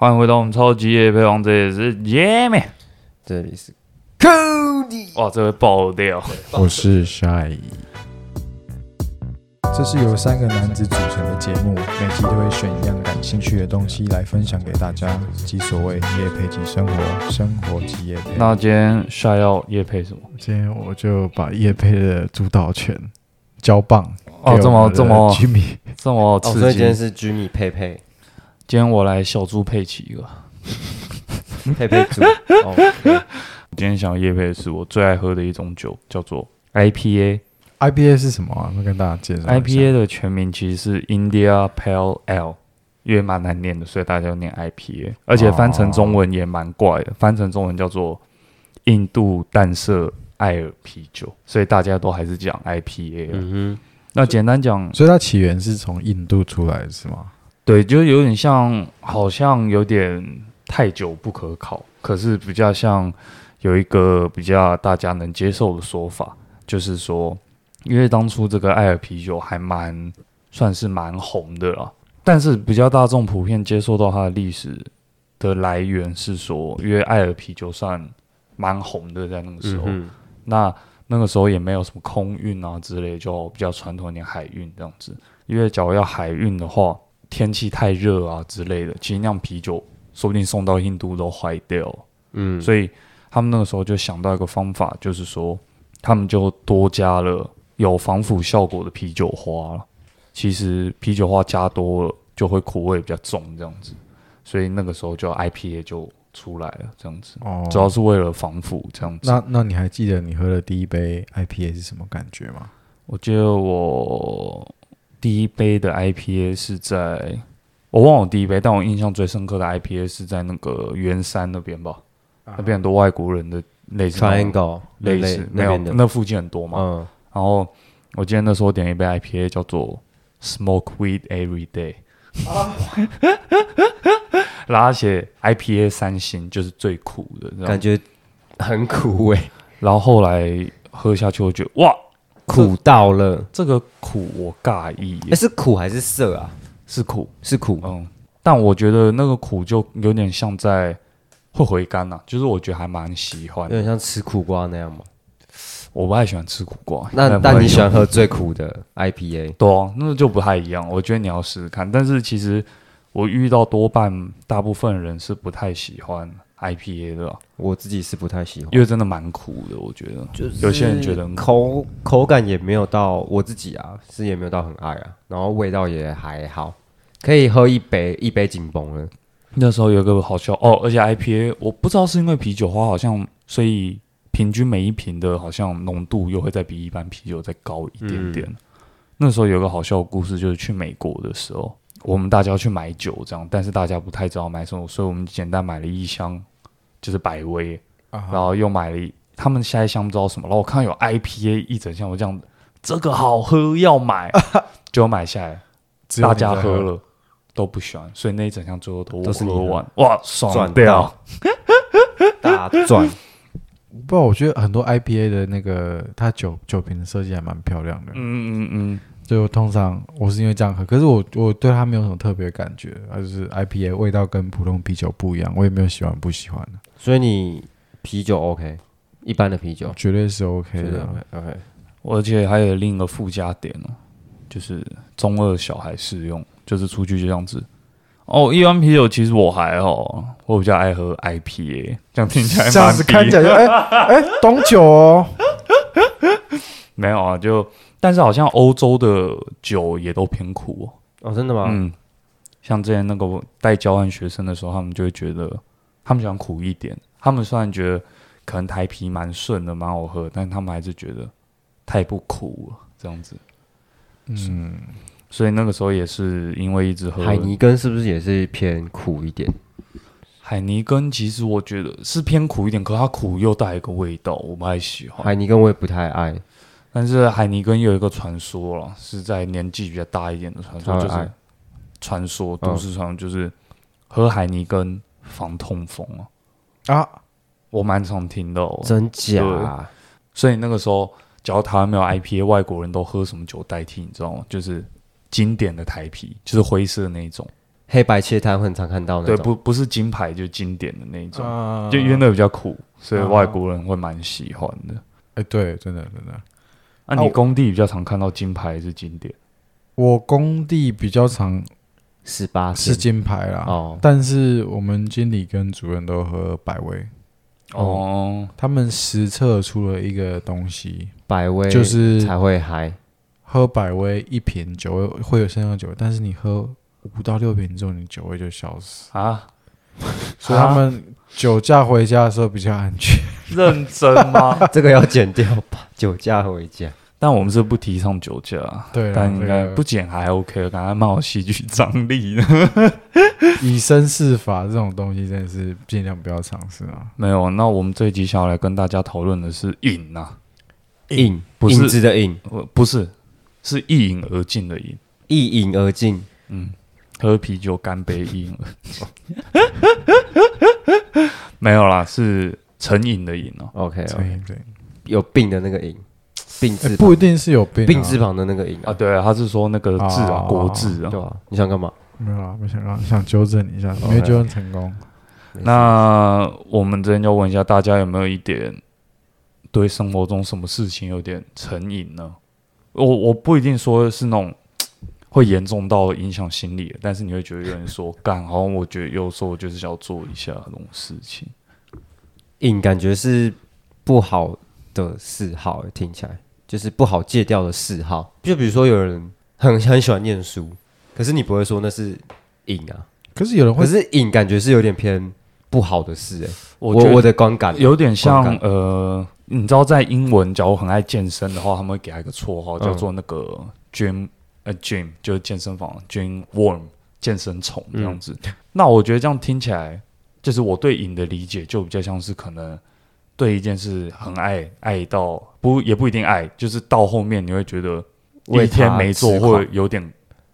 欢迎回到我们超级夜配王，这里是耶妹。这里是 Cody，哇，这会爆掉！我是 Shy。这是由三个男子组成的节目，每集都会选一样感兴趣的东西来分享给大家，即所谓夜配及生活，生活及夜配。那今天 Shy 要夜配什么？今天我就把夜配的主导权交棒哦，这么这么居民，这么哦，刺激。所以今天是居米佩佩今天我来小猪佩奇一个。佩佩猪。今天想要夜配的是我最爱喝的一种酒，叫做 IPA。IPA 是什么啊？那跟大家介绍 IPA 的全名其实是 India Pale Ale，因为蛮难念的，所以大家就念 IPA，而且翻成中文也蛮怪的，翻成中文叫做印度淡色艾尔啤酒，所以大家都还是讲 IPA 啊。嗯那简单讲，所以它起源是从印度出来的是吗？对，就有点像，好像有点太久不可考，可是比较像有一个比较大家能接受的说法，就是说，因为当初这个艾尔啤酒还蛮算是蛮红的啦，但是比较大众普遍接受到它的历史的来源是说，因为艾尔啤酒算蛮红的在那个时候，嗯那那个时候也没有什么空运啊之类，就比较传统一点海运这样子。因为假如要海运的话，天气太热啊之类的，其实酿啤酒说不定送到印度都坏掉了。嗯，所以他们那个时候就想到一个方法，就是说他们就多加了有防腐效果的啤酒花了。其实啤酒花加多了就会苦味比较重，这样子，所以那个时候就 IPA 就出来了，这样子，哦，主要是为了防腐这样子。那那你还记得你喝的第一杯 IPA 是什么感觉吗？我记得我第一杯的 IPA 是在，我忘了我第一杯，但我印象最深刻的 IPA 是在那个圆山那边吧，那边很多外国人的类似 Triangle 类似没有那边的，那附近很多嘛。嗯，然后我记得那时候点一杯 IPA 叫做 Smoke Weed Every Day，然后写 IPA 三星就是最苦的，感觉很苦味，然后后来喝下去，我觉得哇，苦到了。这个苦我尬意耶哎，，是苦还是涩啊？是苦。是苦。嗯，但我觉得那个苦就有点像在会回甘呐、就是我觉得还蛮喜欢。有点像吃苦瓜那样嘛。我不太喜欢吃苦瓜，那但你喜欢喝最苦的 IPA？对啊，那就不太一样。我觉得你要试试看。但是其实我遇到多半大部分人是不太喜欢 IPA 的啊、我自己是不太喜欢因，为真的蛮苦的。我觉得就是有些人觉得很苦口口感也没有到我自己啊，是也没有到很爱啊，然后味道也还好，可以喝一杯一杯紧绷了。那时候有个好笑哦，而且 IPA 我不知道是因为啤酒花好像，所以平均每一瓶的好像浓度又会再比一般啤酒再高一点点。那时候有个好笑的故事，就是去美国的时候，我们大家要去买酒这样，但是大家不太知道买什么，所以我们简单买了一箱，就是百威，啊然后又买了一他们下一箱不知道什么，然后我看到有 IPA 一整箱，我这样这个好喝要买，就买下来，只大家喝了都不喜欢，所以那一整箱最后都都是喝喝完，哇，爽赚掉到！大赚。不，我觉得很多 IPA 的那个它酒酒瓶的设计还蛮漂亮的。嗯嗯嗯所以我通常我是因为这样喝，可是我我对它没有什么特别感觉，它就是 IPA 味道跟普通啤酒不一样，我也没有喜欢不喜欢的，所以你啤酒 OK，一般的啤酒绝对是 OK 的。OK OK。而且还有另一个附加点哦，就是中二小孩适用，就是出去就这样子。哦，一般啤酒其实我还好，我比较爱喝 IPA，这样听起来这样子看起来就哎哎懂酒哦，没有啊，就但是好像欧洲的酒也都偏苦哦。哦，真的吗？嗯，像之前那个带交换学生的时候，他们就会觉得他们喜欢苦一点。他们虽然觉得可能台啤蛮顺的，蛮好喝，但他们还是觉得太不苦了，这样子。嗯，所以那个时候也是因为一直喝海尼根是不是也是偏苦一点？海尼根，其实我觉得是偏苦一点，可它苦又带一个味道，我不太喜欢。海尼根我也不太爱，但是海尼根有一个传说了，是在年纪比较大一点的传说，就是传说嗯都市传说，就是喝海尼根防痛风啊。啊，我蛮常听到哦，真假？所以那个时候，只要台湾没有 IPA，外国人都喝什么酒代替？你知道吗？就是经典的台啤，就是灰色的那一种。黑白切摊会很常看到的对，不不是金牌就经典的那一种，啊就因为那个比较苦，所以啊外国人会蛮喜欢的。哎，对，真的真的。那、啊你工地比较常看到金牌还是金典？我工地比较常十八是金牌啦，哦，但是我们经理跟主任都喝百威，哦，他们实测出了一个东西，百威就是才会嗨。喝百威一瓶酒味会有身上酒味，但是你喝五到六瓶之后，你酒味就消失。啊，所以他们酒驾回家的时候比较安全。认真吗？这个要剪掉吧，酒驾回家。但我们是不提倡酒驾，对啊，但应该这个不减还 OK，感觉蛮有戏剧张力的。以身试法这种东西，真的是尽量不要尝试啊。没有，那我们这一集想要来跟大家讨论的是瘾呐、饮不是影子的饮，呃，不是，是一饮而尽的饮。一饮而尽。嗯，喝啤酒干杯一饮而尽没有啦，是成瘾的瘾哦。OK，对对，有病的那个饮，病字不一定是有病啊，病字旁的那个饮啊，对啊，他是说那个字啊，哦国字啊。对吧？你想干嘛？没有啊，我想让想纠正你一下，没纠正成功。那我们这边要问一下大家有没有一点对生活中什么事情有点成瘾呢？我我不一定说是那种会严重到影响心理的，但是你会觉得有人说干，好像我觉得有时候我就是想要做一下那种事情。瘾感觉是不好的嗜好，听起来就是不好戒掉的嗜好。就比如说有人很很喜欢念书，可是你不会说那是瘾啊，可是有人会可是瘾感觉是有点偏不好的事哎、我我我的观感有点像呃，你知道在英文，假如很爱健身的话，他们会给他一个绰号嗯。叫做那个 gym 呃 gym 就是健身房 gym worm 健身虫这样子。那我觉得这样听起来，就是我对瘾的理解就比较像是可能对一件事很爱爱到不也不一定爱，就是到后面你会觉得为一天没做会有点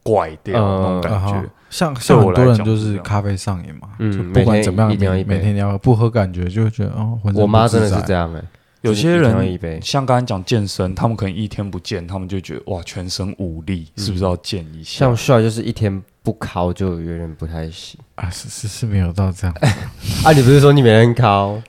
怪掉那种嗯感觉。像对像我来很多人就是咖啡上瘾嘛，嗯就不管怎么样，每天一定要一每每天你要不喝，感觉就会觉得哦，浑身我妈真的是这样哎、有些人一像刚才讲健身，他们可能一天不健，他们就觉得哇全身无力，是不是要健一下？像帅就是一天不烤就有点不太行啊，是是是没有到这样，啊！你不是说你每天烤？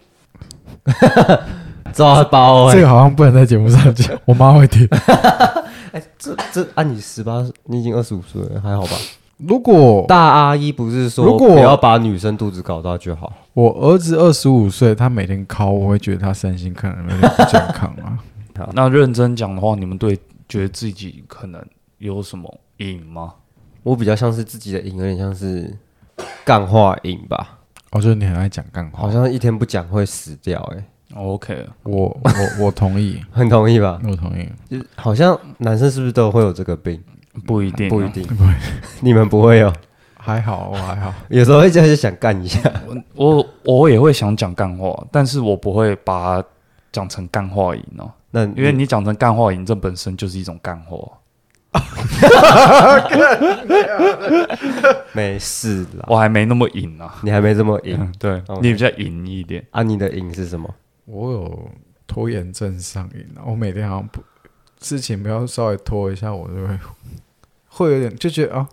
抓包哎、这个好像不能在节目上讲，我妈会听。哎这这按、你十八，你已经二十五岁了，还好吧？如果大阿姨不是说如果不要把女生肚子搞大就好？我儿子二十五岁，他每天考，我会觉得他身心可能有点不健康啊。那认真讲的话，你们对觉得自己可能有什么瘾吗？我比较像是自己的瘾，有点像是干话瘾吧，我觉得你很爱讲干话，好像一天不讲会死掉、欸，OK，我我我同意，很同意吧？我同意。就好像男生是不是都会有这个病？不一定、啊不一。定，你们不会有，还好，我还好。有时候会就是想干一下。我我也会想讲干话，但是我不会把它讲成干话瘾哦，那因为你讲成干话瘾，这本身就是一种干话。没事啦，我还没那么瘾啊。你还没这么瘾嗯，对你比较瘾一点。啊？你的瘾是什么？我有拖延症上瘾啊，我每天好像不事情不要稍微拖一下，我就会 会有点就觉得啊，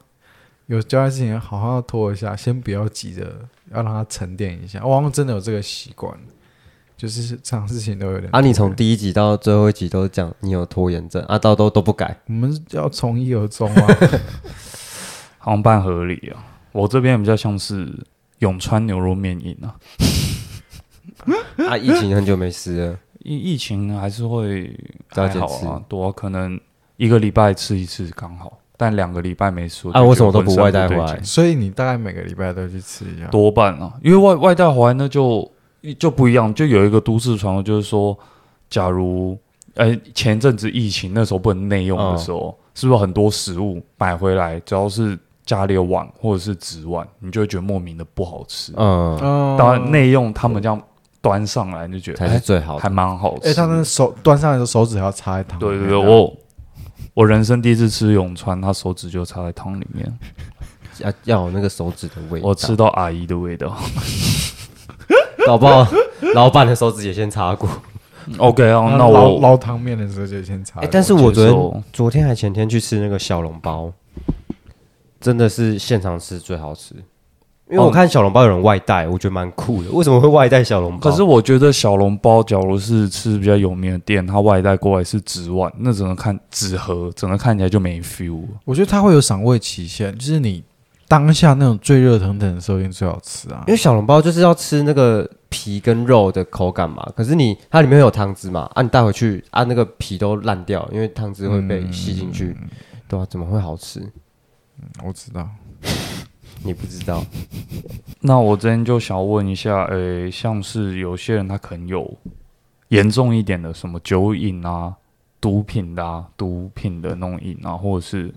有交代事情好好要拖一下，先不要急着，要让它沉淀一下。我好像真的有这个习惯，就是这样事情都有点啊，你从第一集到最后一集都讲你有拖延症啊，到都都不改，我们要从一而终啊。航班合理啊，我这边比较像是永川牛肉面瘾啊。啊，疫情很久没吃了，疫疫情还是会加减还好啊，多可能一个礼拜吃一次刚好，但两个礼拜没吃，我就啊觉得为什么都不身外带回来？对劲。所以你大概每个礼拜都去吃一下。多半啊，因为外外带回来那就就不一样，就有一个都市传说，就是说，假如呃前阵子疫情那时候不能内用的时候，是不是很多食物买回来，只要是家里有碗或者是纸碗，你就会觉得莫名的不好吃。嗯，嗯当然内用他们这样端上来，你就觉得才是哎最好的。还蛮好吃。哎、他那手端上来的时候手指还要插在汤里对面。对对，我我人生第一次吃永川，他手指就插在汤里面，要要有那个手指的味道。我吃到阿姨的味道。搞不好老板的手指也先擦过。OK 啊，那我捞汤面的时候就先插。哎，但是我昨昨天还前天去吃那个小笼包，真的是现场吃最好吃。因为我看小笼包有人外带，我觉得蛮酷的。为什么会外带小笼包？可是我觉得小笼包，假如是吃比较有名的店，它外带过来是纸碗，那只能看纸盒，整个看起来就没 feel。我觉得它会有赏味期限，就是你当下那种最热腾腾的时候，一定最好吃啊因。为小笼包就是要吃那个皮跟肉的口感嘛。可是你它里面有汤汁嘛，啊，你带回去啊，那个皮都烂掉，因为汤汁会被吸进去，对啊，怎么会好吃？嗯我知道，你不知道？那我这边就想问一下，诶、像是有些人他可能有严重一点的什么酒瘾啊、毒品的、啊、毒品的那种瘾啊，或者是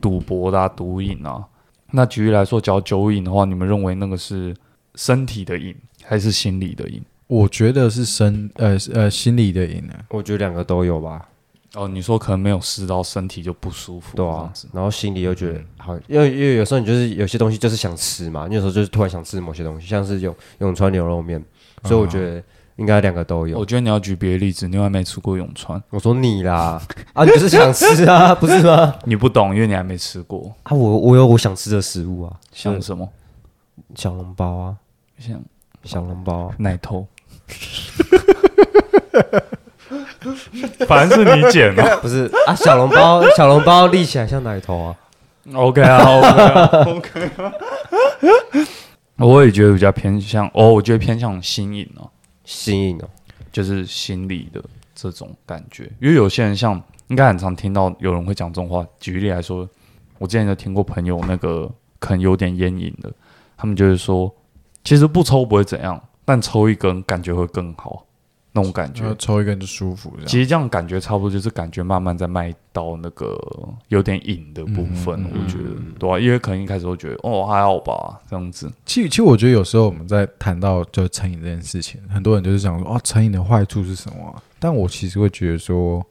赌博的、啊、毒瘾啊。那举例来说，假如酒瘾的话，你们认为那个是身体的瘾还是心理的瘾？我觉得是身呃呃心理的瘾呢。我觉得两个都有吧，哦，你说可能没有试到，身体就不舒服，对啊。然后心里又觉得好，因为因为有时候你就是有些东西就是想吃嘛，你有时候就是突然想吃某些东西，像是永永川牛肉面，所以我觉得应该两个都有我。觉得你要举别的例子，你还没吃过永川，我说你啦，啊，你就是想吃啊，不是吗？你不懂，因为你还没吃过。啊，我我有我想吃的食物啊，像什么？小笼包啊，像小笼包、啊，奶头。反正是你剪的。不是啊，小笼包小笼包立起来像奶头啊，OK 啊，OK 啊，OK 啊。我也觉得比较偏向哦，我觉得偏向新颖哦，新颖哦，就是心理的这种感觉。因为有些人像应该很常听到有人会讲这种话。举例来说，我之前就听过朋友那个可能有点烟瘾的，他们就是说，其实不抽不会怎样，但抽一根感觉会更好，那种感觉。抽一根就舒服。其实这样感觉差不多，就是感觉慢慢在迈到那个有点瘾的部分，嗯我觉得，对啊，因为可能一开始会觉得哦还好吧，这样子，其实，其实我觉得有时候我们在谈到就成瘾这件事情，很多人就是想说，哦，成瘾的坏处是什么啊、但我其实会觉得说，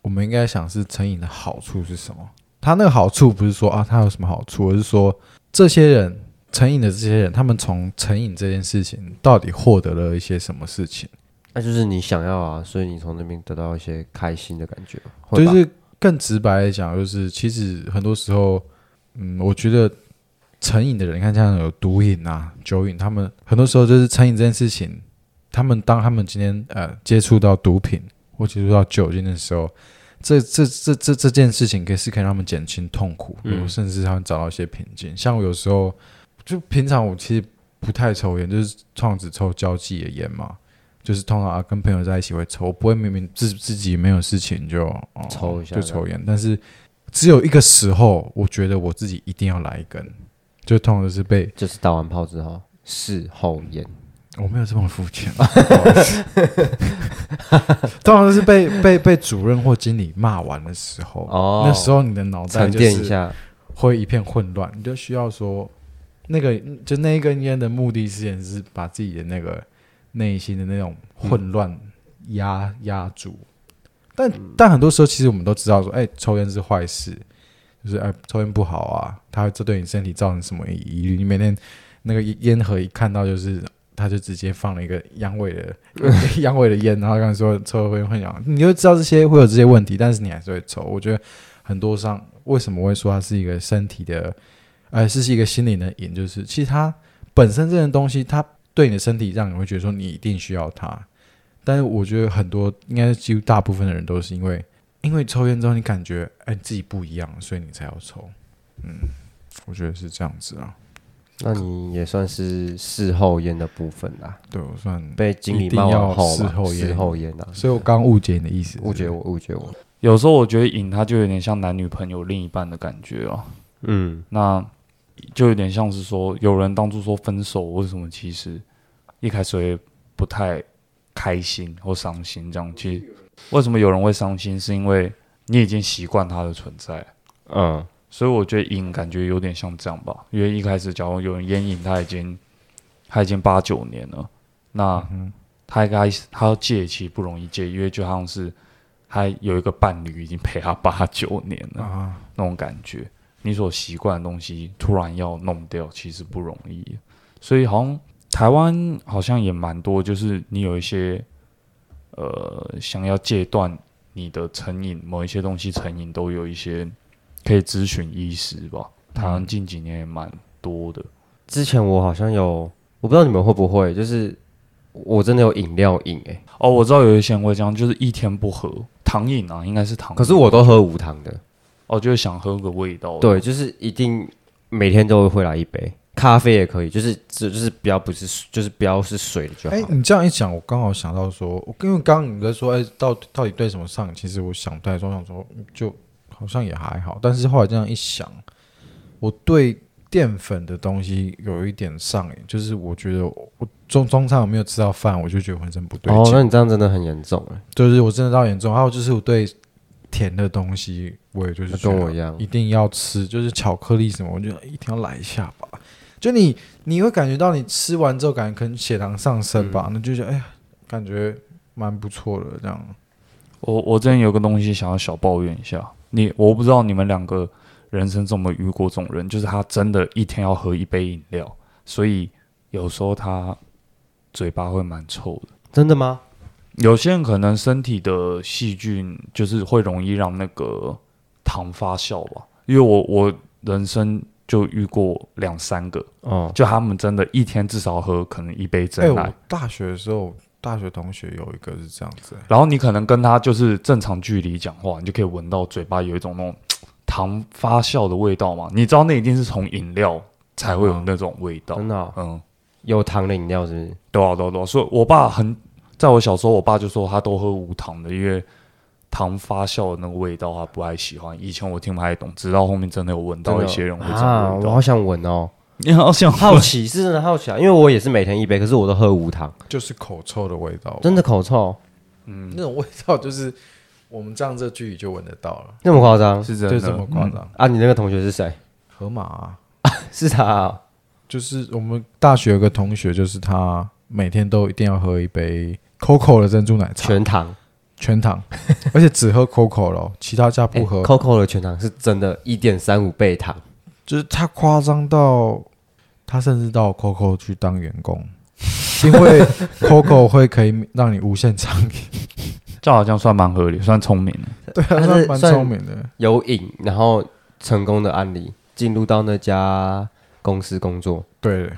我们应该想是成瘾的好处是什么？他那个好处不是说啊，他有什么好处，而是说这些人成瘾的这些人，他们从成瘾这件事情到底获得了一些什么事情？那就是你想要啊，所以你从那边得到一些开心的感觉，就是更直白的讲，就是其实很多时候，嗯，我觉得成瘾的人，你看像有毒瘾啊、酒瘾，他们很多时候就是成瘾这件事情，他们当他们今天呃接触到毒品或接触到酒精的时候，这这这这这件事情可以是可以让他们减轻痛苦，嗯甚至他们找到一些平静。像我有时候就平常我其实不太抽烟，就是通常只抽交际的烟嘛。就是通常啊，跟朋友在一起会抽，我不会明明自自己没有事情就、哦、抽一下就抽烟，但是只有一个时候，我觉得我自己一定要来一根，就通常都是被就是打完炮之后事后烟，我没有这么肤浅，通常都是被被被主任或经理骂完的时候，哦。那时候你的脑袋沉就是淀一下，会一片混乱，你就需要说，那个就那一根烟的目的是也是把自己的那个内心的那种混乱压压住。但但很多时候，其实我们都知道说，哎、抽烟是坏事，就是哎、抽烟不好啊，它这对你身体造成什么疑虑？你每天那个烟盒一看到就是。他就直接放了一个阳痿的阳痿的烟，然后刚才说抽会会痒，你就知道这些会有这些问题，但是你还是会抽。我觉得很多上为什么会说它是一个身体的，呃，是一个心灵的瘾，就是其实它本身这件东西，它对你的身体让你会觉得说你一定需要它，但是我觉得很多应该几乎大部分的人都是因为因为抽烟之后你感觉哎自己不一样，所以你才要抽，嗯，我觉得是这样子啊，那你也算是事后烟的部分啦，对我算，被经理骂事后烟事后烟啊，所以我刚误解你的意思，误解我，误解我，有时候我觉得瘾它就有点像男女朋友另一半的感觉哦，嗯，那就有点像是说，有人当初说分手，为什么其实一开始会不太开心或伤心？这样。其实为什么有人会伤心，是因为你已经习惯他的存在。嗯，所以我觉得瘾感觉有点像这样吧，因为一开始假如有人烟瘾，他已经他已经八九年了，那他应该他要戒其实不容易戒，因为就好像是他有一个伴侣已经陪他八九年了，啊，那种感觉，你所习惯的东西突然要弄掉，其实不容易。所以好像台湾好像也蛮多，就是你有一些呃想要戒断你的成瘾，某一些东西成瘾，都有一些可以咨询医师吧。台湾近几年也蛮多的。之前我好像有，我不知道你们会不会，就是我真的有饮料瘾哎、哦，我知道有一些人会这样，就是一天不喝糖饮啊，应该是糖。可是我都喝无糖的，哦，就是想喝个味道。对，，就是一定每天都会来一杯，咖啡也可以，就是只就是不要不是就是不要是水的就好。哎、你这样一讲，我刚好想到说，我因为刚刚你在说，哎、到到底对什么上瘾？其实我想不太出来，我想说嗯就好像也还好，但是后来这样一想，我对淀粉的东西有一点上瘾，就是我觉得我中中餐我没有吃到饭，我就觉得浑身不对哦，劲，那你这样真的很严重哎、就是我真的到严重。还有就是我对甜的东西，我也就是跟我一样一定要吃，就是巧克力什么，我觉得一定要来一下吧。就你你会感觉到你吃完之后，感觉可能血糖上升吧，那就觉得哎呀，感觉蛮不错的这样。我我之前有个东西想要小抱怨一下，你我不知道你们两个人生中有没有遇过这种人，就是他真的一天要喝一杯饮料，所以有时候他嘴巴会蛮臭的。真的吗？有些人可能身体的细菌就是会容易让那个糖发酵吧，因为我我人生就遇过两三个，哦，就他们真的一天至少喝可能一杯哎、真奶，我大学的时候，大学同学有一个是这样子、然后你可能跟他就是正常距离讲话，你就可以闻到嘴巴有一种那种糖发酵的味道嘛。你知道那一定是从饮料才会有那种味道。真的哦、嗯，有糖的饮料是不是？对啊，对啊，对啊。所以我爸很，在我小时候，我爸就说他都喝无糖的，因为糖发酵的那个味道他不太喜欢。以前我听不太懂，直到后面真的有闻到一些人会这啊，种味道。我好想闻哦，你好想好奇是真的好奇啊，因为我也是每天一杯，可是我都喝无糖，就是口臭的味道，真的口臭，嗯，那种味道，就是我们这样这距离就闻得到了，那么夸张？是真的。就这么夸张。啊？你那个同学是谁？河马、啊、是他啊、就是我们大学有个同学，就是他每天都一定要喝一杯 COCO 的珍珠奶茶，全糖，全糖，而且只喝 COCO 咯，其他家不喝。欸 Coco 的全糖是真的一点三五倍糖，就是他夸张到，他甚至到 COCO 去当员工，因为 COCO 会可以让你无限畅饮。这好像算蛮合理，算聪明的。对啊，他是算蛮聪明的。有瘾，然后成功的案例，进入到那家公司工作，对，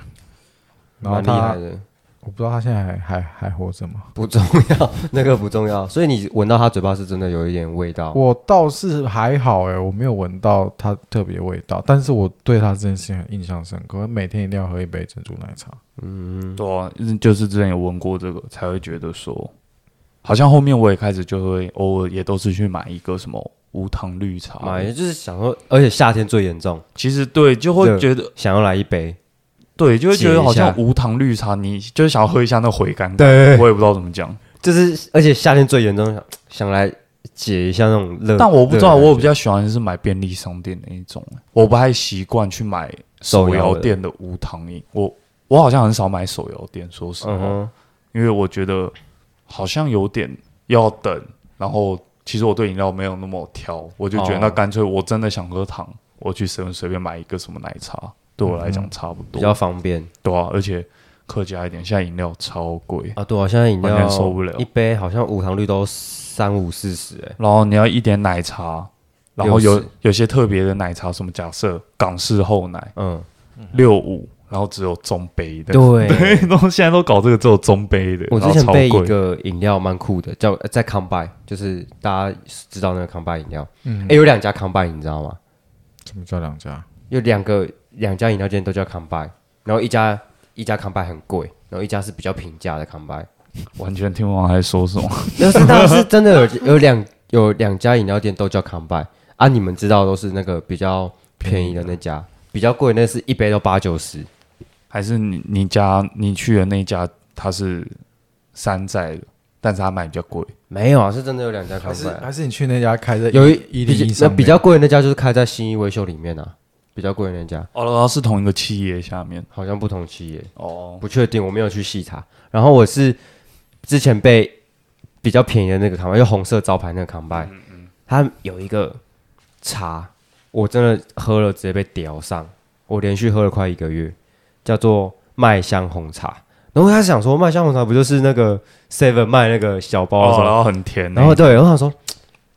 然后蛮厉害，的。我不知道他现在还还还活着吗？不重要，那个不重要。所以你闻到他嘴巴是真的有一点味道。我倒是还好哎、我没有闻到他特别味道，但是我对他这件事情很印象深刻，我每天一定要喝一杯珍珠奶茶。嗯，对啊，就是之前有闻过这个，才会觉得说，好像后面我也开始就会偶尔也都是去买一个什么无糖绿茶。买就是想说，而且夏天最严重，其实对，就会觉得想要来一杯。对，就会觉得好像无糖绿茶，你就是想要喝一下那回甘感。对，我也不知道怎么讲，就是而且夏天最严重，想想来解一下那种热。但我不知道，我比较喜欢是买便利商店那一种，我不太习惯去买手摇店的无糖饮。我我好像很少买手摇店，说实话，嗯，因为我觉得好像有点要等，然后其实我对饮料没有那么挑，我就觉得哦那干脆我真的想喝糖，我去随便随便买一个什么奶茶，对我来讲差不多，比较方便对啊，而且客家一点，现在饮料超贵，啊。对啊，现在饮完料全受不了一杯好像无糖绿都三五四十哎。然后你要一点奶茶，然后有有些特别的奶茶，什么假设港式厚奶嗯，六五，然后只有中杯的，对。对，都现在都搞这个只有中杯的，我之前备一贵个饮料蛮酷的，叫呃在康拜，就是大家知道那个康拜饮料。嗯哎、，有两家康拜，你知道吗？什么叫两家？有两个两家饮料店都叫康拜，然后一家一家康拜很贵，然后一家是比较平价的康拜。完全听不懂他在说什么。但是当然是真的有有两有两家饮料店都叫康拜啊，你们知道都是那个比较便宜的那家，比较贵那是一杯都八九十。还是你你家你去的那家它是山寨的，但是它卖比较贵。没有啊，是真的有两家还是康拜。还是你去那家开在有一一零比那上面比较贵的那家就是开在新一维修里面啊，比较贵的那家哦，然后是同一个企业下面好像不同企业。哦，不确定，我没有去细查。然后我是之前被比较便宜的那个康拜，就红色招牌那个康拜，它有一个茶，我真的喝了直接被屌上，我连续喝了快一个月，叫做麦香红茶。然后我开始想说，麦香红茶不就是那个 Seven 卖那个小包的时哦，然候？后很甜欸，然后对，我想说，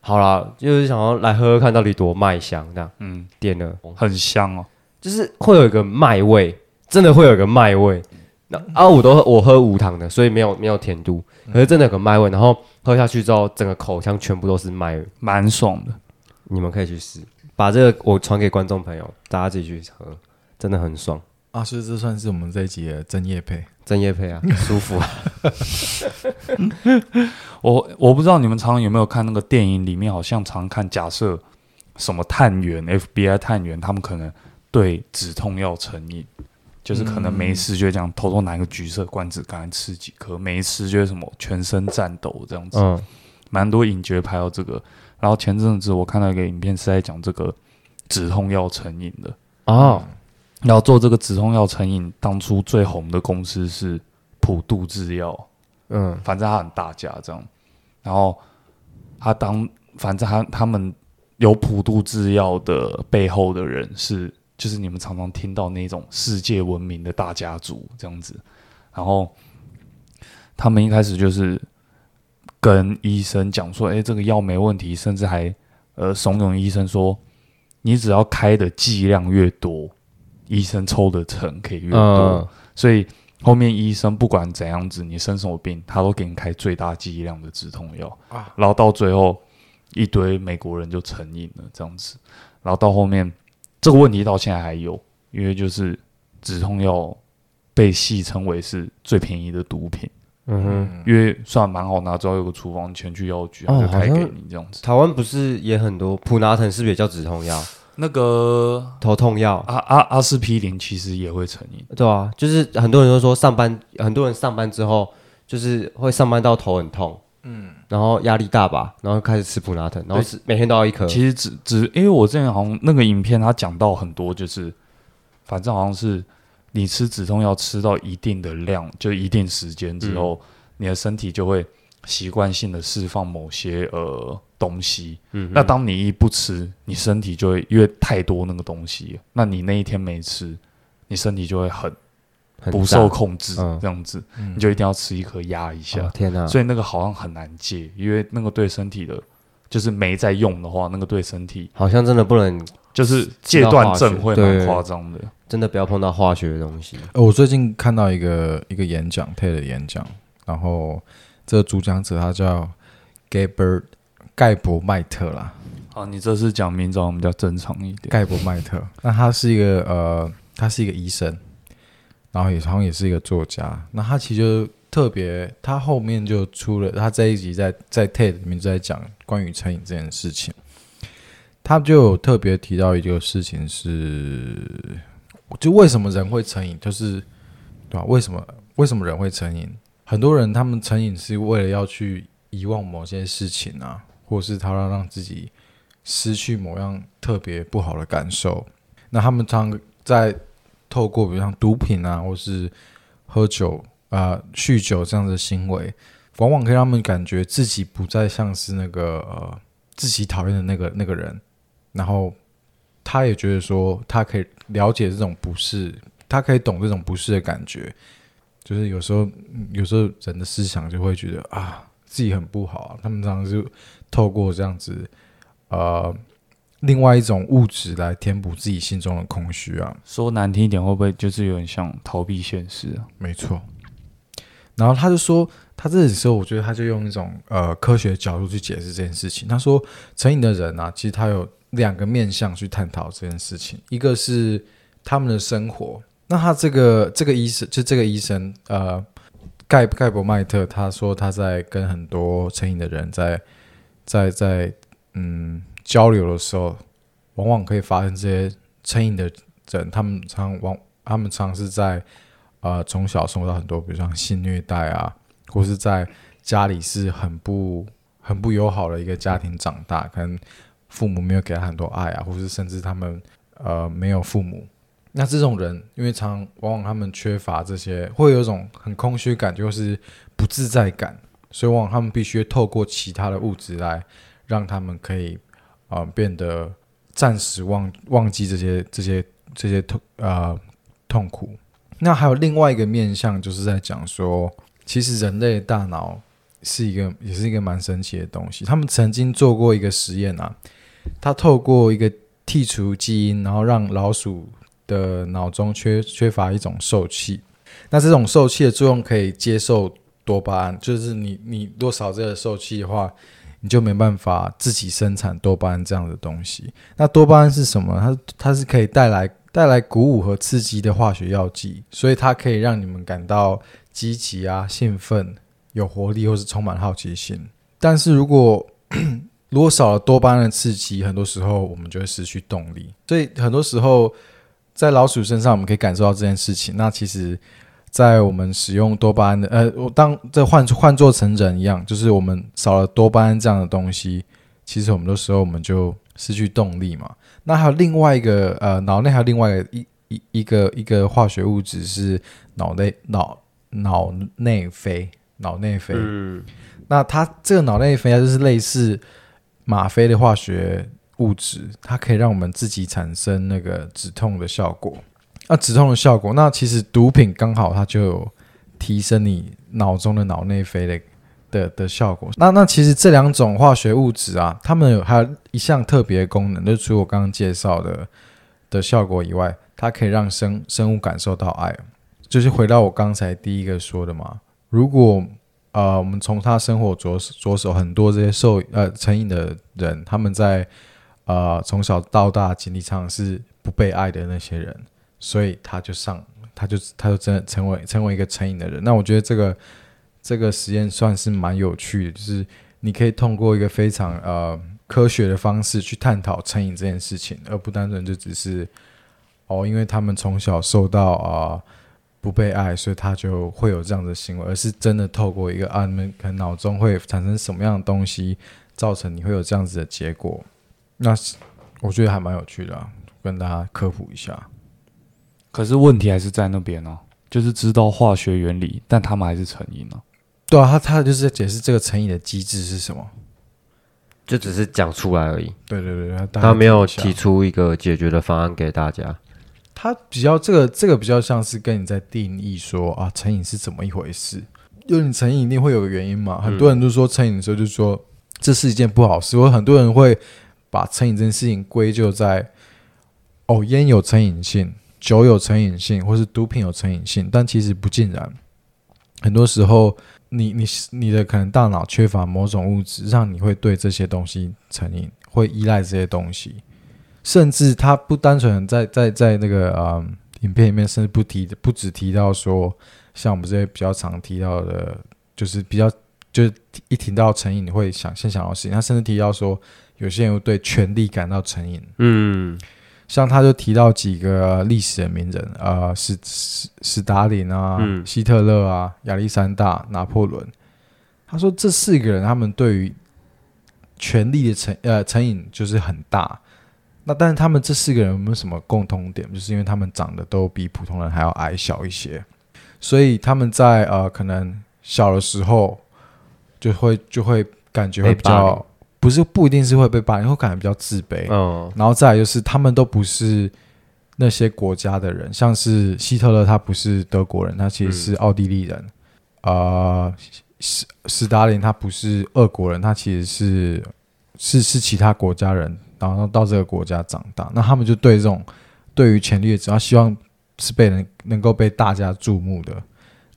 好啦，就是想要来喝喝看到底多麦香，这样嗯，点了，很香哦。就是会有一个麦味，真的会有一个麦味。那啊，我都我喝无糖的，所以没有没有甜度，可是真的有个麦味，然后喝下去之后，整个口腔全部都是麦味。蛮爽的。你们可以去试，把这个我传给观众朋友，大家自己去喝，真的很爽。啊，所以这算是我们这一集的真叶配。真叶配啊，舒服啊。我我不知道你们常常有没有看那个电影里面，好像常看假设什么探员 FBI 探员，他们可能对止痛药成瘾，就是可能没事就会这样偷偷拿一个橘色罐子，赶快吃几颗，没事就会什么全身颤抖这样子。嗯，蛮多影觉拍到这个。然后前阵子我看到一个影片是在讲这个止痛药成瘾的。哦，然后做这个止痛药成瘾，当初最红的公司是普渡制药，嗯，反正他很大家这样。然后他当反正他他们有普渡制药的背后的人是，就是你们常常听到那种世界闻名的大家族这样子。然后他们一开始就是跟医生讲说，哎，这个药没问题，甚至还呃怂恿医生说，你只要开的剂量越多，医生抽的成可以越多。嗯，所以后面医生不管怎样子，你生什么病，他都给你开最大剂量的止痛药。啊然后到最后一堆美国人就成瘾了这样子，然后到后面这个问题到现在还有，因为就是止痛药被戏称为是最便宜的毒品，嗯哼。因为算蛮好拿，只要有个处方全去药局，他就开给你这样子。台湾不是也很多普拿疼是不是也叫止痛药、那个头痛药？阿阿阿司匹林其实也会成瘾，对啊，就是很多人都说上班，很多人上班之后就是会上班到头很痛，嗯，然后压力大吧，然后开始吃普拿疼，然后是每天都要一颗。其实只只因为我之前好像那个影片，他讲到很多，就是反正好像是你吃止痛药吃到一定的量，就一定时间之后，你的身体就会习惯性的释放某些呃东西。嗯那当你一不吃，你身体就会因为太多那个东西，那你那一天没吃，你身体就会很很不受控制，嗯这样子，你就一定要吃一颗压一下。哦天哪！所以那个好像很难戒，因为那个对身体的，就是没在用的话，那个对身体好像真的不能，就是戒断症会蛮夸张的。真的不要碰到化学的东西。呃，我最近看到一个一个演讲，TED 的演讲，然后这个主讲者他叫 Gaber 盖博麦特啦，哦，你这次讲名字我们比较正常一点。盖博麦特。那他是一个呃，他是一个医生，然后也好像也是一个作家。那他其实就特别，他后面就出了他这一集在在 TED 里面就在讲关于成瘾这件事情。他就有特别提到一个事情是，就为什么人会成瘾，就是对吧、为什么为什么人会成瘾？很多人他们成瘾是为了要去遗忘某些事情啊，或是他要让自己失去某样特别不好的感受。那他们常在透过比如像毒品啊，或是喝酒啊、酗酒这样的行为，往往可以让他们感觉自己不再像是那个呃自己讨厌的那个那个人，然后他也觉得说他可以了解这种不适，他可以懂这种不适的感觉。就是有时候，嗯有时候人的思想就会觉得啊，自己很不好啊。他们常常就透过这样子，呃，另外一种物质来填补自己心中的空虚啊。说难听一点，会不会就是有点像逃避现实啊？没错。然后他就说，他这里时候，我觉得他就用一种呃科学角度去解释这件事情。他说，成瘾的人啊，其实他有两个面向去探讨这件事情，一个是他们的生活。那他这个这个医生，就这个医生，呃，盖盖博麦特，他说他在跟很多成瘾的人在在在嗯交流的时候，往往可以发生这些成瘾的人，他们常往他们常是在呃从小受到很多，比如像性虐待啊，或是在家里是很不很不友好的一个家庭长大，可能父母没有给他很多爱啊，或是甚至他们呃没有父母。那这种人，因为常往往他们缺乏这些，会有一种很空虚感，就是不自在感，所以往往他们必须透过其他的物质来让他们可以啊、呃变得暂时忘忘记这些这些这些痛呃痛苦。那还有另外一个面向，就是在讲说，其实人类大脑是一个也是一个蛮神奇的东西。他们曾经做过一个实验啊，他透过一个剔除基因，然后让老鼠的脑中缺缺乏一种受气，那这种受气的作用可以接受多巴胺，就是你你多少这个受气的话，你就没办法自己生产多巴胺这样的东西。那多巴胺是什么？它它是可以带来带来鼓舞和刺激的化学药剂，所以它可以让你们感到积极啊、兴奋、有活力，或是充满好奇心。但是如果 如果少了多巴胺的刺激，很多时候我们就会失去动力。所以很多时候在老鼠身上，我们可以感受到这件事情。那其实，在我们使用多巴胺的，呃，我当这换换做成人一样，就是我们少了多巴胺这样的东西，其实很多时候我们就失去动力嘛。那还有另外一个，呃，脑内还有另外一一一个一个化学物质是脑内脑脑内啡，脑内啡。嗯，那它这个脑内啡它就是类似吗啡的化学物质，它可以让我们自己产生那个止痛的效果。那止痛的效果，那其实毒品刚好它就有提升你脑中的脑内啡的的的效果。那那其实这两种化学物质啊，它们有还有一项特别功能，就是除我刚刚介绍的的效果以外，它可以让生生物感受到爱。就是回到我刚才第一个说的嘛，如果呃，我们从他生活着着手，很多这些受呃成瘾的人，他们在呃从小到大经历上是不被爱的那些人，所以他就上，他就他就真的成为成为一个成瘾的人。那我觉得这个这个实验算是蛮有趣的，就是你可以通过一个非常呃科学的方式去探讨成瘾这件事情，而不单纯就只是哦，因为他们从小受到啊。不被爱，所以他就会有这样的行为，而是真的透过一个啊，你们可能脑中会产生什么样的东西，造成你会有这样子的结果。那是我觉得还蛮有趣的、啊，跟大家科普一下。可是问题还是在那边哦、就是知道化学原理，但他们还是成瘾了、对啊，他他就是在解释这个成瘾的机制是什么。就只是讲出来而已，对对对，他没有提出一个解决的方案给大家。他比较这个这个比较像是跟你在定义说啊，成瘾是怎么一回事？因为你成瘾一定会有个原因嘛。很多人都说成瘾的时候就说这是一件不好事，或很多人会把成瘾这件事情归咎在哦烟有成瘾性、酒有成瘾性，或是毒品有成瘾性，但其实不尽然。很多时候，你你你的可能大脑缺乏某种物质，让你会对这些东西成瘾，会依赖这些东西。甚至他不单纯在在在那个嗯影片里面，甚至不提不只提到说，像我们这些比较常提到的，就是比较就是一提到成瘾，你会想先想到事情。他甚至提到说，有些人会对权力感到成瘾，嗯，像他就提到几个历史的名人，呃，史史史达林啊，嗯希特勒啊，亚历山大、拿破仑。他说这四个人他们对于权力的成呃成瘾就是很大。那但是他们这四个人有没有什么共同点？就是因为他们长得都比普通人还要矮小一些，所以他们在呃可能小的时候就会就会感觉会比较不是不一定是会被霸凌，会感觉比较自卑。嗯，然后再来就是他们都不是那些国家的人，像是希特勒，他不是德国人，他其实是奥地利人。呃，斯斯大林他不是俄国人，他其实是是是其他国家人，然后到这个国家长大。那他们就对这种对于权力的指要希望是被人能够被大家注目的。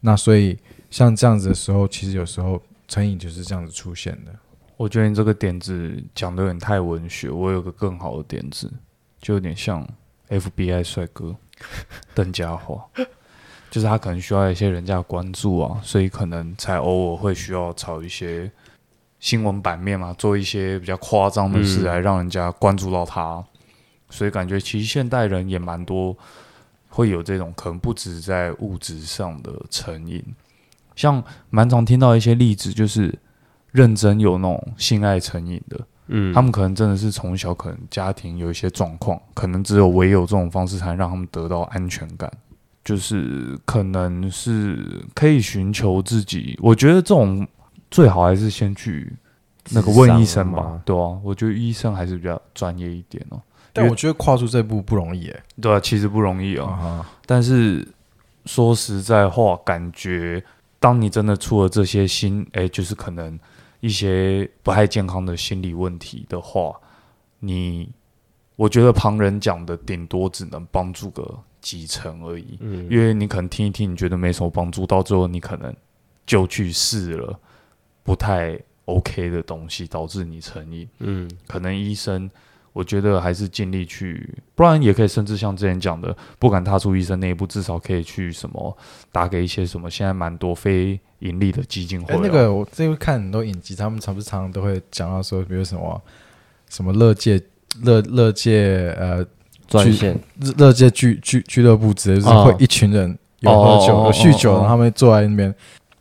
那所以像这样子的时候，其实有时候成瘾就是这样子出现的。我觉得你这个点子讲的有点太文学，我有个更好的点子，就有点像 FBI 帅哥 邓家华，就是他可能需要一些人家的关注啊，所以可能才偶尔会需要炒一些新闻版面嘛，做一些比较夸张的事嗯。来让人家关注到他，所以感觉其实现代人也蛮多会有这种可能不止在物质上的成瘾，像蛮常听到一些例子，就是认真有那种性爱成瘾的，嗯，他们可能真的是从小可能家庭有一些状况，可能只有唯有这种方式才能让他们得到安全感，就是可能是可以寻求自己。我觉得这种最好还是先去那个问医生吧对啊，我觉得医生还是比较专业一点哦。但我觉得跨出这步不容易诶、对啊，其实不容易哦。但是说实在话，感觉当你真的出了这些心，哎、就是可能一些不太健康的心理问题的话，你我觉得旁人讲的顶多只能帮助个几成而已，嗯。因为你可能听一听，你觉得没什么帮助，到最后你可能就去试了不太 OK 的东西，导致你成瘾。嗯。可能医生，我觉得还是尽力去，不然也可以，甚至像之前讲的，不敢踏出医生那一步，至少可以去什么打给一些什么现在蛮多非盈利的基金会。那个我最近看很多影集，他们常不常常都会讲到说，比如什么什么乐界乐乐界呃专线，乐乐界俱俱俱乐部之类，就是哦会一群人有喝酒、哦。有酗酒，然后他们坐在那边，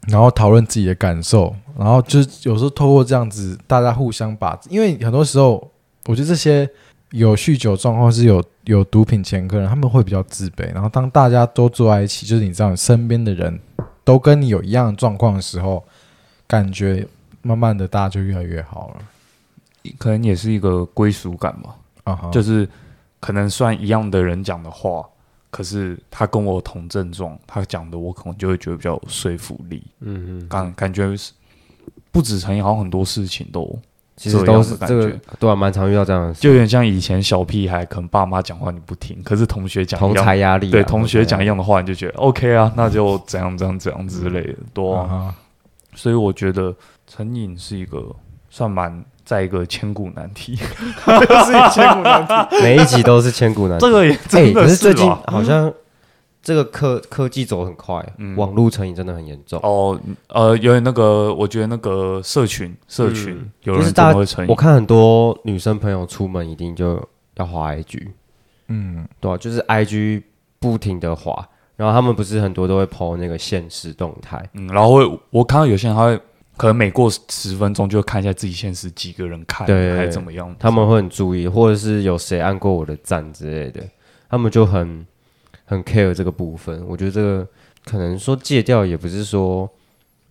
然后讨论自己的感受，然后就是有时候透过这样子，大家互相把，因为很多时候我觉得这些有酗酒状况是有有毒品前科人，他们会比较自卑，然后当大家都坐在一起，就是你知道你身边的人都跟你有一样的状况的时候，感觉慢慢的大家就越来越好了。可能也是一个归属感嘛，就是可能算一样的人讲的话，可是他跟我同症状，他讲的我可能就会觉得比较有说服力，嗯嗯，感感觉是不止成瘾，好像很多事情都其实都是这个这样的感，对啊，蛮常遇到这样的事，就有点像以前小屁孩，可能爸妈讲话你不听，可是同学讲同一样才压力啊，对同学讲一样，的话，你就觉得 OK 啊，那就怎样怎样怎样之类的多所以我觉得成瘾是一个算蛮在一个千古难题，是一千古难题。每一集都是千古难题。这。个也哎，真的可是最近好像这个科科技走很快，嗯。网络成瘾真的很严重。哦，呃，有点那个，我觉得那个社群社群、嗯。有人真就是大会成瘾，我看很多女生朋友出门一定就要滑 IG，嗯，对啊，就是 IG 不停的滑，然后他们不是很多都会 PO 那个现实动态，嗯，然后会我看到有些人他会可能每过十分钟就会看一下自己现实几个人看，对还怎么样，他们会很注意，或者是有谁按过我的赞之类的，他们就很很 care 这个部分。我觉得这个可能说戒掉也不是说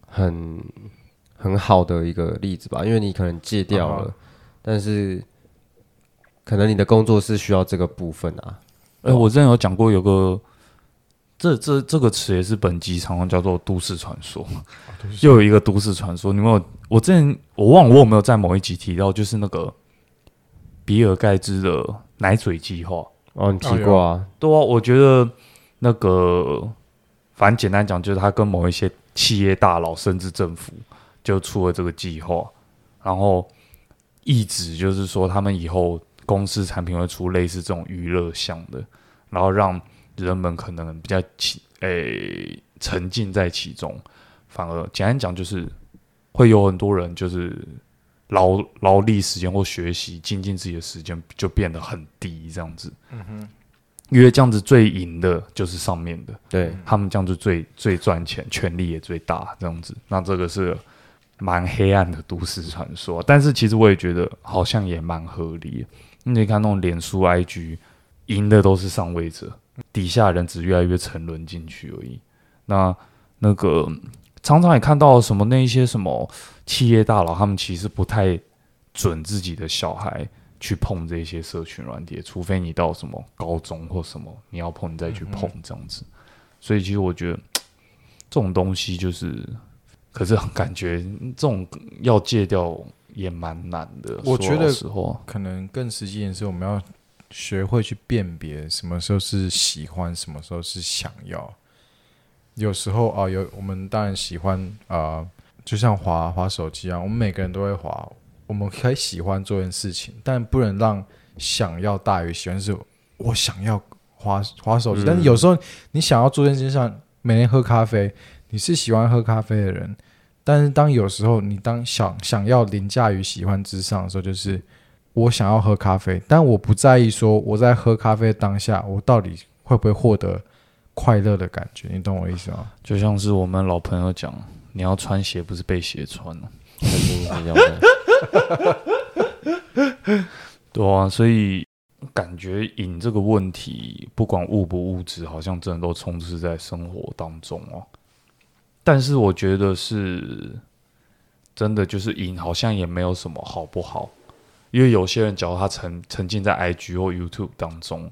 很很好的一个例子吧，因为你可能戒掉了，啊但是可能你的工作是需要这个部分啊。哎、我之前有讲过有个。这这这个词也是本集常常叫做都市传说，又有一个都市传说。你们有？我之前我忘了我有没有在某一集提到，就是那个比尔盖茨的奶嘴计划。哦，你提过啊？对啊，我觉得那个反正简单讲，就是他跟某一些企业大佬甚至政府就出了这个计划，然后一直就是说他们以后公司产品会出类似这种娱乐项的，然后让人们可能比较起诶、沉浸在其中，反而简单讲就是会有很多人就是劳劳力时间或学习精进自己的时间就变得很低，这样子。嗯哼因为这样子最赢的就是上面的，对，他们这样子最最赚钱，权力也最大，这样子。那这个是蛮黑暗的都市传说，但是其实我也觉得好像也蛮合理的。你看那种脸书、IG，赢的都是上位者，底下人只越来越沉沦进去而已。那那个常常也看到什么那一些什么企业大佬，他们其实不太准自己的小孩去碰这些社群软体，除非你到什么高中或什么你要碰，你再去碰这样子。所以其实我觉得这种东西就是，可是感觉这种要戒掉也蛮难的。我觉得时候，可能更实际一点是，我们要学会去辨别什么时候是喜欢，什么时候是想要。有时候啊，有我们当然喜欢啊、就像滑滑手机啊，我们每个人都会滑，我们可以喜欢做一件事情，但不能让想要大于喜欢。是我想要滑滑手机，嗯但是有时候你想要做这件事情上，每天喝咖啡，你是喜欢喝咖啡的人，但是当有时候你当想想要凌驾于喜欢之上的时候，就是我想要喝咖啡，但我不在意说我在喝咖啡当下，我到底会不会获得快乐的感觉？你懂我意思吗？就像是我们老朋友讲，你要穿鞋不是被鞋穿了。对啊，所以感觉瘾这个问题，不管物不物质，好像真的都充斥在生活当中哦。但是我觉得是真的，就是瘾好像也没有什么好不好，因为有些人，假如他沉沉浸在 IG 或 YouTube 当中，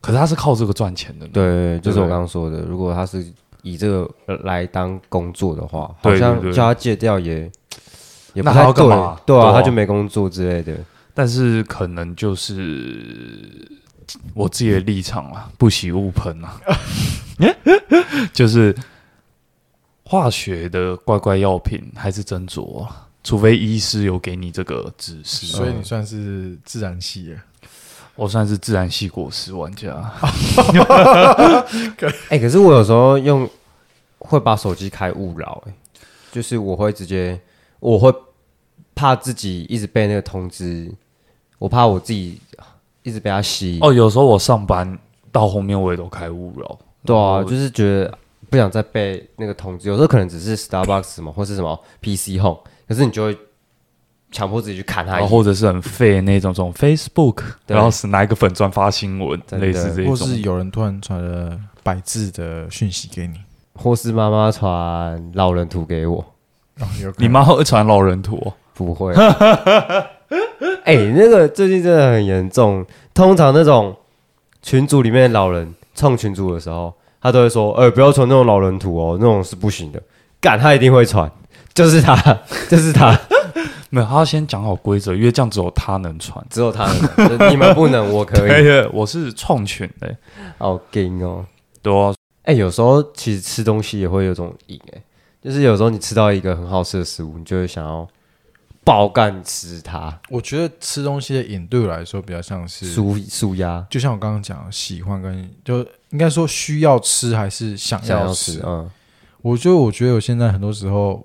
可是他是靠这个赚钱的呢。对，就是我刚刚说的，如果他是以这个呃来当工作的话，好像叫他戒掉也 也不那还太对要干嘛，对啊，对啊他就没工作之类的。但是可能就是我自己的立场啊，不喜勿喷啊，就是化学的怪怪药品还是斟酌啊，除非医师有给你这个指示。所以你算是自然系耶。我算是自然系果实玩家，哎、可是我有时候用会把手机开勿扰，哎，就是我会直接，我会怕自己一直被那个通知，我怕我自己一直被它吸引。哦，有时候我上班到后面我也都开勿扰。对啊，就是觉得不想再被那个通知，有时候可能只是 Starbucks 什么或是什么 PC Home，可是你就会强迫自己去看他然后，或者是很废那种，这种 Facebook，然后是拿一个粉钻发新闻，类似这种或。是有人突然传了百字的讯息给你，或是妈妈传老人图给我，哦、你妈会传老人图、哦？不会。哎、那个最近真的很严重。通常那种群组里面的老人创群组的时候，他都会说：“哎、不要传那种老人图哦，那种是不行的。”干，他一定会传，就是他，就是他，没有，他要先讲好规则，因为这样只有他能传。只有他能，就你们不能，我可以。对，我是创群的、好劲哦！对啊，哎、有时候其实吃东西也会有种瘾，哎，就是有时候你吃到一个很好吃的食物，你就会想要爆干吃它，我觉得吃东西的瘾对我来说比较像是，舒舒压，就像我刚刚讲的，喜欢跟就应该说需要吃还是想想要要吃，嗯，我觉得，我觉得我现在很多时候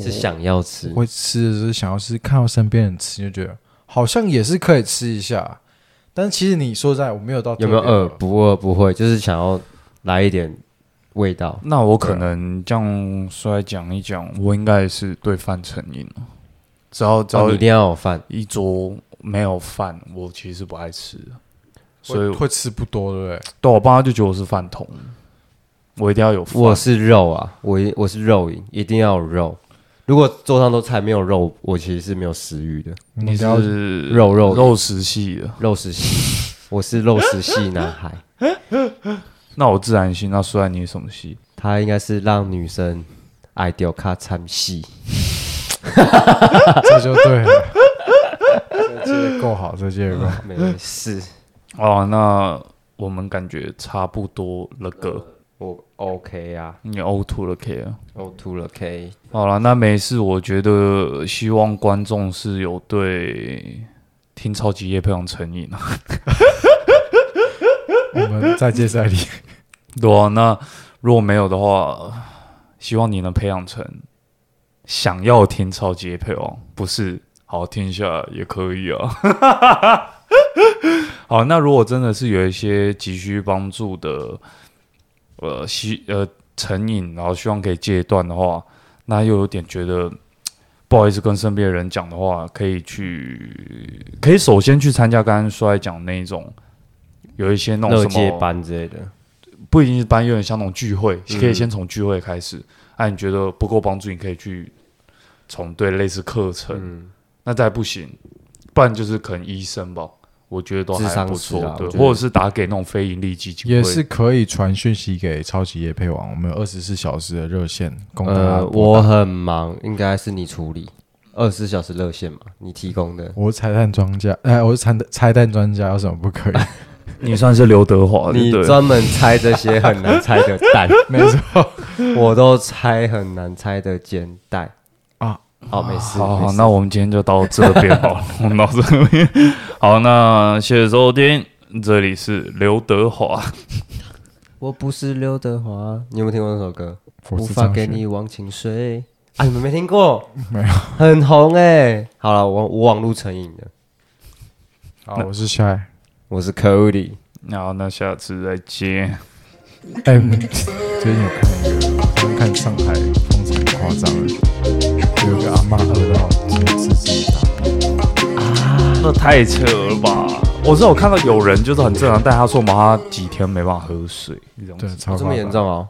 是想要吃我，会吃的是想要吃，看到身边人吃就觉得好像也是可以吃一下，但是其实你说实在我没有到有没有饿？不饿，不会，就是想要来一点味道。那我可能这样说来讲一讲，我应该是对饭成瘾了。只要只要哦一定要有饭，一桌没有饭，我其实是不爱吃。所以会会吃不多，对不对？对我爸就觉得我是饭桶，我一定要有饭。我是肉啊，我一我是肉瘾，一定要有肉。如果桌上都菜没有肉，我其实是没有食欲的。你是肉肉肉食系的，肉食系，我是肉食系男孩。那我自然系。那虽然你什么系？他应该是让女生爱掉卡参系。这就对了，这接够好，这接的够好。没事，哦，那我们感觉差不多了个，我 OK 啊你 O two 了 K 啊。，O two 了 K。好了，那没事。我觉得希望观众是有对听超级夜配上成瘾啊。我们再接再厉。对啊，那如果没有的话，希望你能培养成想要听超级夜配哦，不是好听一下也可以啊。好，那如果真的是有一些急需帮助的，呃，吸呃成瘾，然后希望可以戒断的话，那又有点觉得不好意思跟身边的人讲的话，可以去，可以首先去参加刚刚说来讲那一种，有一些那种什么班之类的，不一定是班，有点像那种聚会，嗯可以先从聚会开始。啊，你觉得不够帮助，你可以去从对类似课程。嗯，那再不行，不然就是可能医生吧，我觉得都还不错。对，或者是打给那种非盈利基金，也是可以传讯息给超级夜配网，我们有二十四小时的热线供大家呃，我很忙，应该是你处理二十四小时热线嘛，你提供的。我是拆弹专家，哎，我是拆拆弹专家，有什么不可以？你算是刘德华，你专门拆这些很难拆的蛋，没错，我都拆很难拆的煎蛋啊。好，没事。好好，那我们今天就到这边好了，我们到这边。好，那谢谢收听，这里是刘德华。我不是刘德华，你有没有听过那首歌？无法给你忘情水啊！你们没听过？没有。很红哎、好了，我我网路成瘾的，好，我是 Shy。我是 Cody。好，那下次再见。哎，你 最近有看一个，看上海风尘很夸张的，有个阿嬷喝到直接自己打啊，那太扯了吧！我知道我看到有人就是很正常，但他说嘛，他几天没办法喝水，这种对，子超这么严重哦？